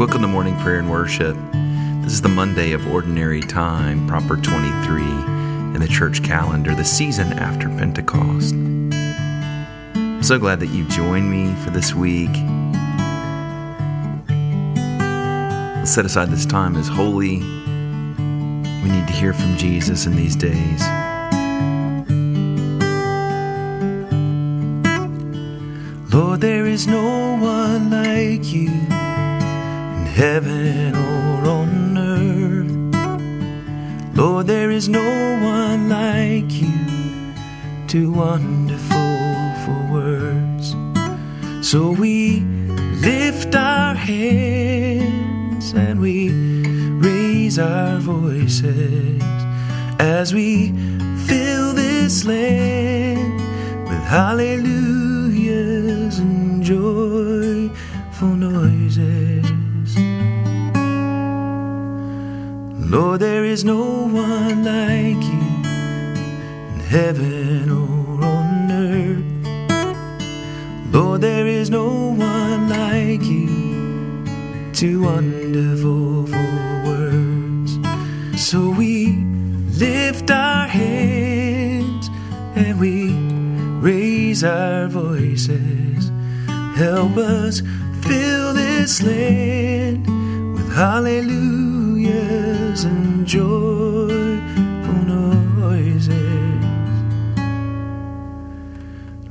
Welcome to morning prayer and worship. This is the Monday of Ordinary Time, proper 23 in the church calendar, the season after Pentecost. I'm so glad that you joined me for this week. Let's set aside this time as holy. We need to hear from Jesus in these days. Lord, there is no one like you heaven or on earth. Lord, there is no one like you, too wonderful for words. So we lift our hands and we raise our voices as we fill this land with hallelujahs and joyful Lord, there is no one like you in heaven or on earth. Lord, there is no one like you, too wonderful for words. So we lift our hands and we raise our voices. Help us fill this land with and joyful noises.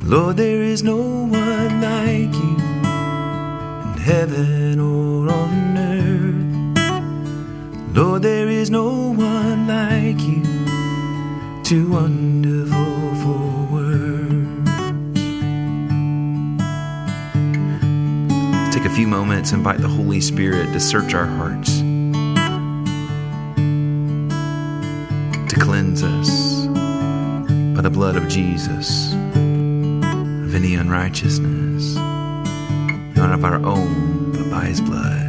Lord, there is no one like you in heaven or on earth. Lord, there is no one like you, too wonderful for words. Take a few moments, invite the Holy Spirit to search our hearts, cleanse us by the blood of Jesus of any unrighteousness, not of our own, but by his blood.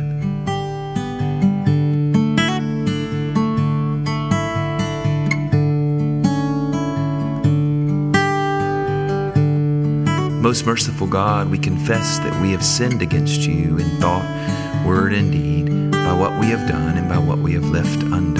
Most merciful God, we confess that we have sinned against you in thought, word, and deed, by what we have done and by what we have left undone.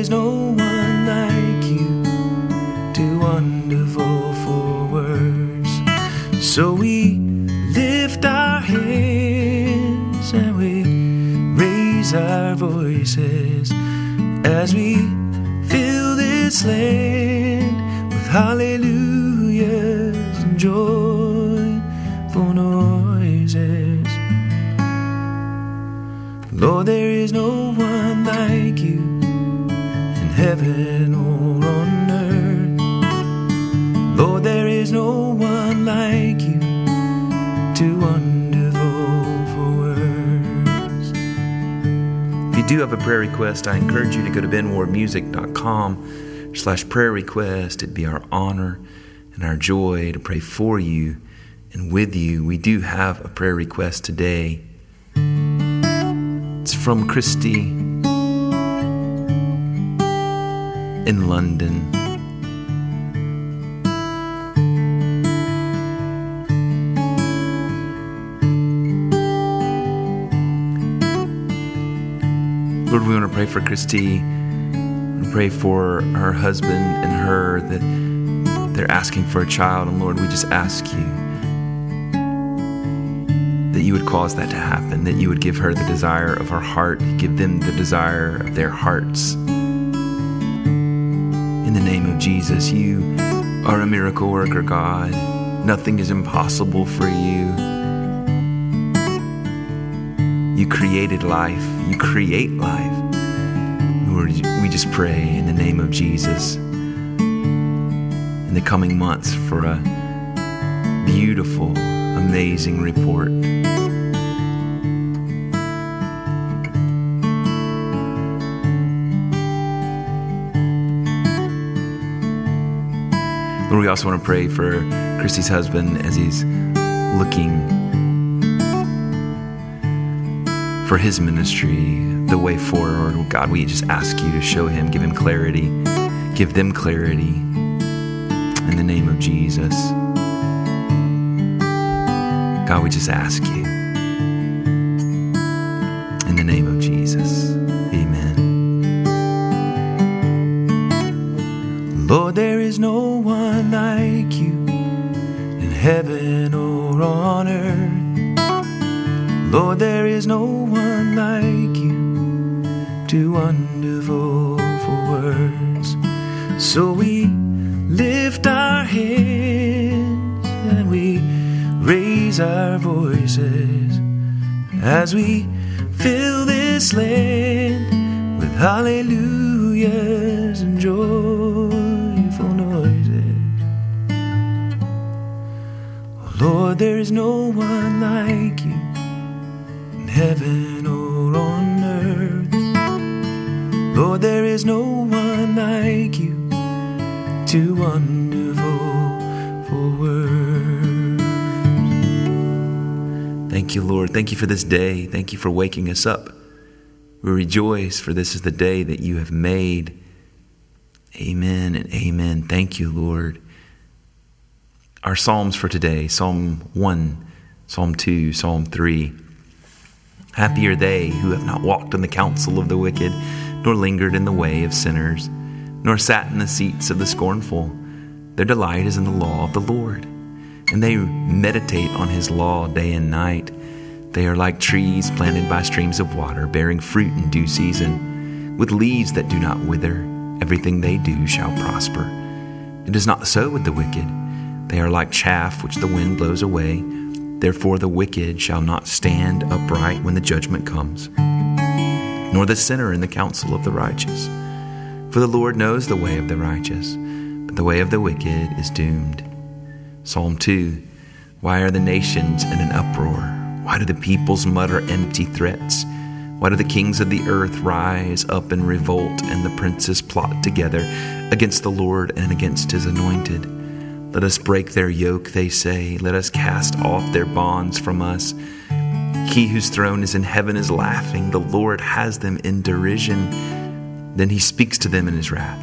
Lord, there is no one like you, too wonderful for words. So we lift our hands and we raise our voices as we fill this land with hallelujahs and joyful noises. Lord, there is no one heaven or on earth. Lord, there is no one like you, too wonderful for words. If you do have a prayer request, I encourage you to go to benwardmusic.com slash prayer request. It'd be our honor and our joy to pray for you and with you. We do have a prayer request today. It's from Christy in London. Lord, we want to pray for Christy. We pray for her husband and her that they're asking for a child. And Lord, we just ask you that you would cause that to happen, that you would give her the desire of her heart, give them the desire of their hearts. In the name of Jesus, you are a miracle worker, God. Nothing is impossible for you. You created life, you create life. Lord, we just pray in the name of Jesus in the coming months for a beautiful, amazing report. Lord, we also want to pray for Christy's husband as he's looking for his ministry, the way forward. God, we just ask you to show him, give him clarity, give them clarity in the name of Jesus. God, we just ask you heaven or on earth. Lord, there is no one like you, too wonderful for words. So we lift our hands and we raise our voices as we fill this land with hallelujahs and joyful there is no one like you in heaven or on earth. Lord, there is no one like you, too wonderful for words. Thank you, Lord. Thank you for this day. Thank you for waking us up. We rejoice, for this is the day that you have made. Amen and amen. Thank you, Lord. Our Psalms for today Psalm 1, Psalm 2, Psalm 3. Happy are they who have not walked in the counsel of the wicked, nor lingered in the way of sinners, nor sat in the seats of the scornful. Their delight is in the law of the Lord, and they meditate on his law day and night. They are like trees planted by streams of water, bearing fruit in due season, with leaves that do not wither. Everything they do shall prosper. It is not so with the wicked. They are like chaff which the wind blows away. Therefore, the wicked shall not stand upright when the judgment comes, nor the sinner in the counsel of the righteous. For the Lord knows the way of the righteous, but the way of the wicked is doomed. Psalm 2 Why are the nations in an uproar? Why do the peoples mutter empty threats? Why do the kings of the earth rise up in revolt and the princes plot together against the Lord and against his anointed? Let us break their yoke, they say. Let us cast off their bonds from us. He whose throne is in heaven is laughing. The Lord has them in derision. Then he speaks to them in his wrath,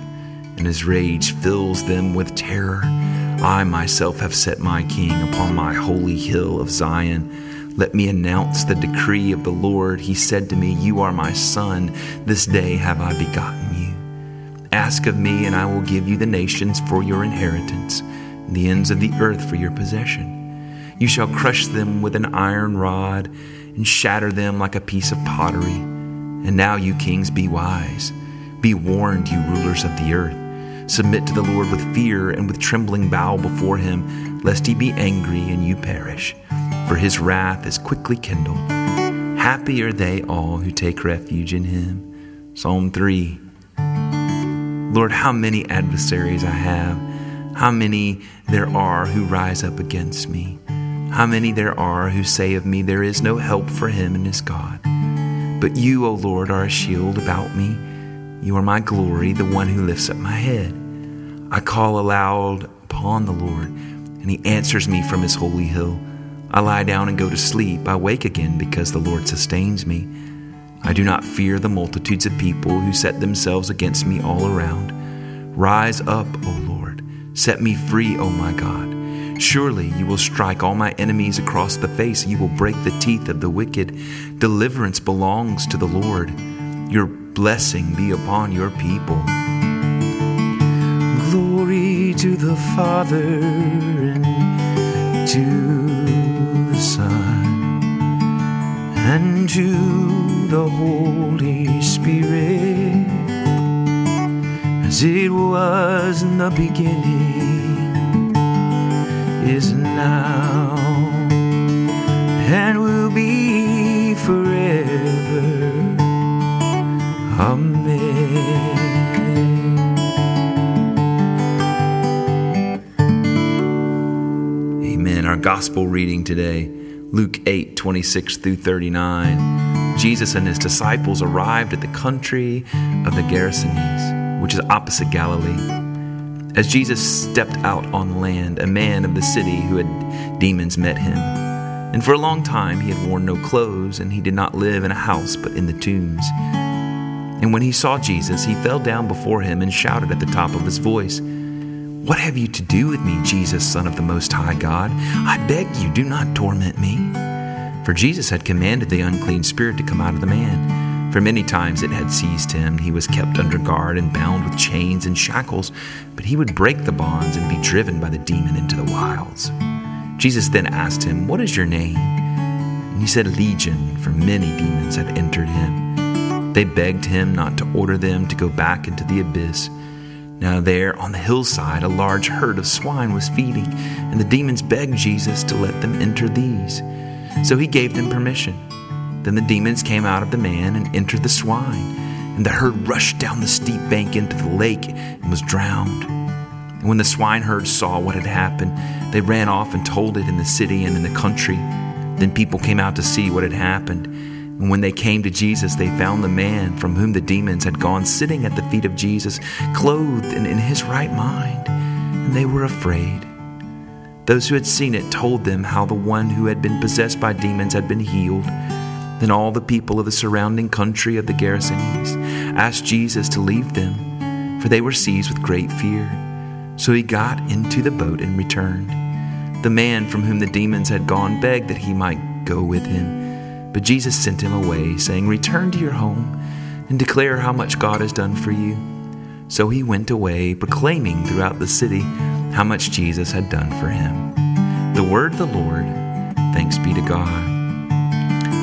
and his rage fills them with terror. I myself have set my king upon my holy hill of Zion. Let me announce the decree of the Lord. He said to me, You are my son. This day have I begotten you. Ask of me, and I will give you the nations for your inheritance, the ends of the earth for your possession. You shall crush them with an iron rod, and shatter them like a piece of pottery. And now, you kings, be wise. Be warned, you rulers of the earth. Submit to the Lord with fear and with trembling bow before him, lest he be angry and you perish for his wrath is quickly kindled. Happy are they all who take refuge in him. Psalm 3 Lord, how many adversaries I have, how many there are who rise up against me, how many there are who say of me, There is no help for him in his God. But you, O Lord, are a shield about me. You are my glory, the one who lifts up my head. I call aloud upon the Lord, and he answers me from his holy hill. I lie down and go to sleep. I wake again because the Lord sustains me. I do not fear the multitudes of people who set themselves against me all around. Rise up, O. Set me free, O my God. Surely you will strike all my enemies across the face. You will break the teeth of the wicked. Deliverance belongs to the Lord. Your blessing be upon your people. Glory to the Father and to the Son and to the Holy Spirit, as it was in the beginning, is now, and will be forever. Amen. Amen. our gospel reading today, Luke 8 26 through 39. Jesus and his disciples arrived at the country of the Gerasenes, which is opposite Galilee. As Jesus stepped out on land, a man of the city who had demons met him. And for a long time he had worn no clothes, and he did not live in a house but in the tombs. And when he saw Jesus, he fell down before him and shouted at the top of his voice, What have you to do with me, Jesus, Son of the Most High God? I beg you, do not torment me. For Jesus had commanded the unclean spirit to come out of the man. For many times it had seized him. He was kept under guard and bound with chains and shackles, but he would break the bonds and be driven by the demon into the wilds. Jesus then asked him, What is your name? And he said, Legion, for many demons had entered him. They begged him not to order them to go back into the abyss. Now, there on the hillside, a large herd of swine was feeding, and the demons begged Jesus to let them enter these. So he gave them permission. Then the demons came out of the man and entered the swine, and the herd rushed down the steep bank into the lake and was drowned. And when the swineherd saw what had happened, they ran off and told it in the city and in the country. Then people came out to see what had happened. And when they came to Jesus, they found the man from whom the demons had gone sitting at the feet of Jesus, clothed and in his right mind. And they were afraid. Those who had seen it told them how the one who had been possessed by demons had been healed. Then all the people of the surrounding country of the Gerasenes asked Jesus to leave them, for they were seized with great fear. So he got into the boat and returned. The man from whom the demons had gone begged that he might go with him. But Jesus sent him away, saying, Return to your home and declare how much God has done for you. So he went away, proclaiming throughout the city how much Jesus had done for him. The word of the Lord. Thanks be to God.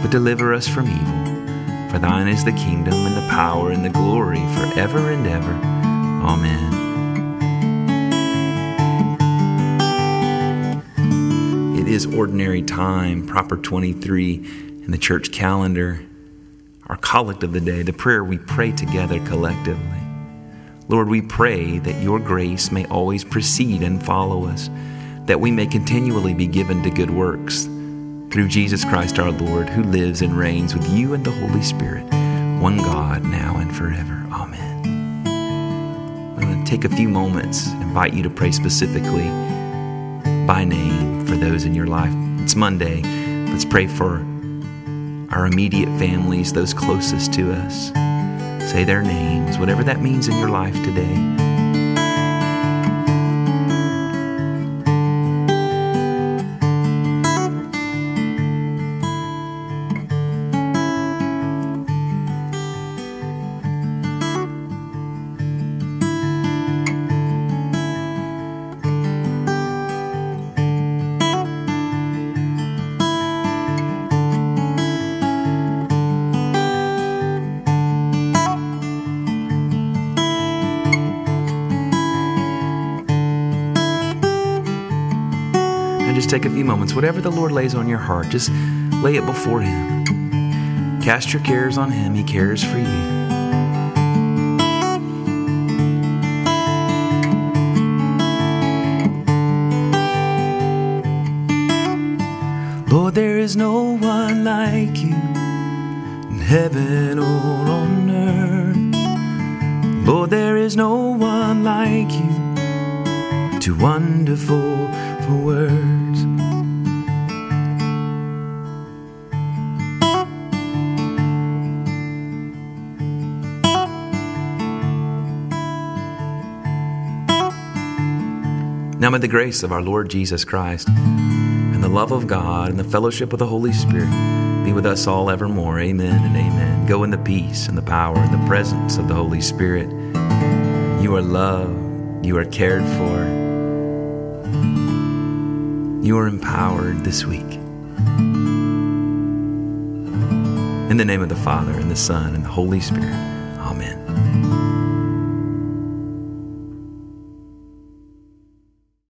but deliver us from evil. For thine is the kingdom and the power and the glory forever and ever. Amen. It is ordinary time, proper 23 in the church calendar. Our collect of the day, the prayer we pray together collectively. Lord, we pray that your grace may always precede and follow us, that we may continually be given to good works through Jesus Christ our Lord, who lives and reigns with you and the Holy Spirit, one God, now and forever. Amen. I'm going to take a few moments, invite you to pray specifically by name for those in your life. It's Monday. Let's pray for our immediate families, those closest to us. Say their names, whatever that means in your life today. Take a few moments, whatever the Lord lays on your heart, just lay it before Him. Cast your cares on Him, He cares for you. Lord, there is no one like you in heaven or on earth. Lord, there is no one like you, too wonderful for words. Now may the grace of our Lord Jesus Christ and the love of God and the fellowship of the Holy Spirit be with us all evermore. Amen and amen. Go in the peace and the power and the presence of the Holy Spirit. You are loved. You are cared for. You are empowered this week. In the name of the Father, and the Son, and the Holy Spirit. Amen.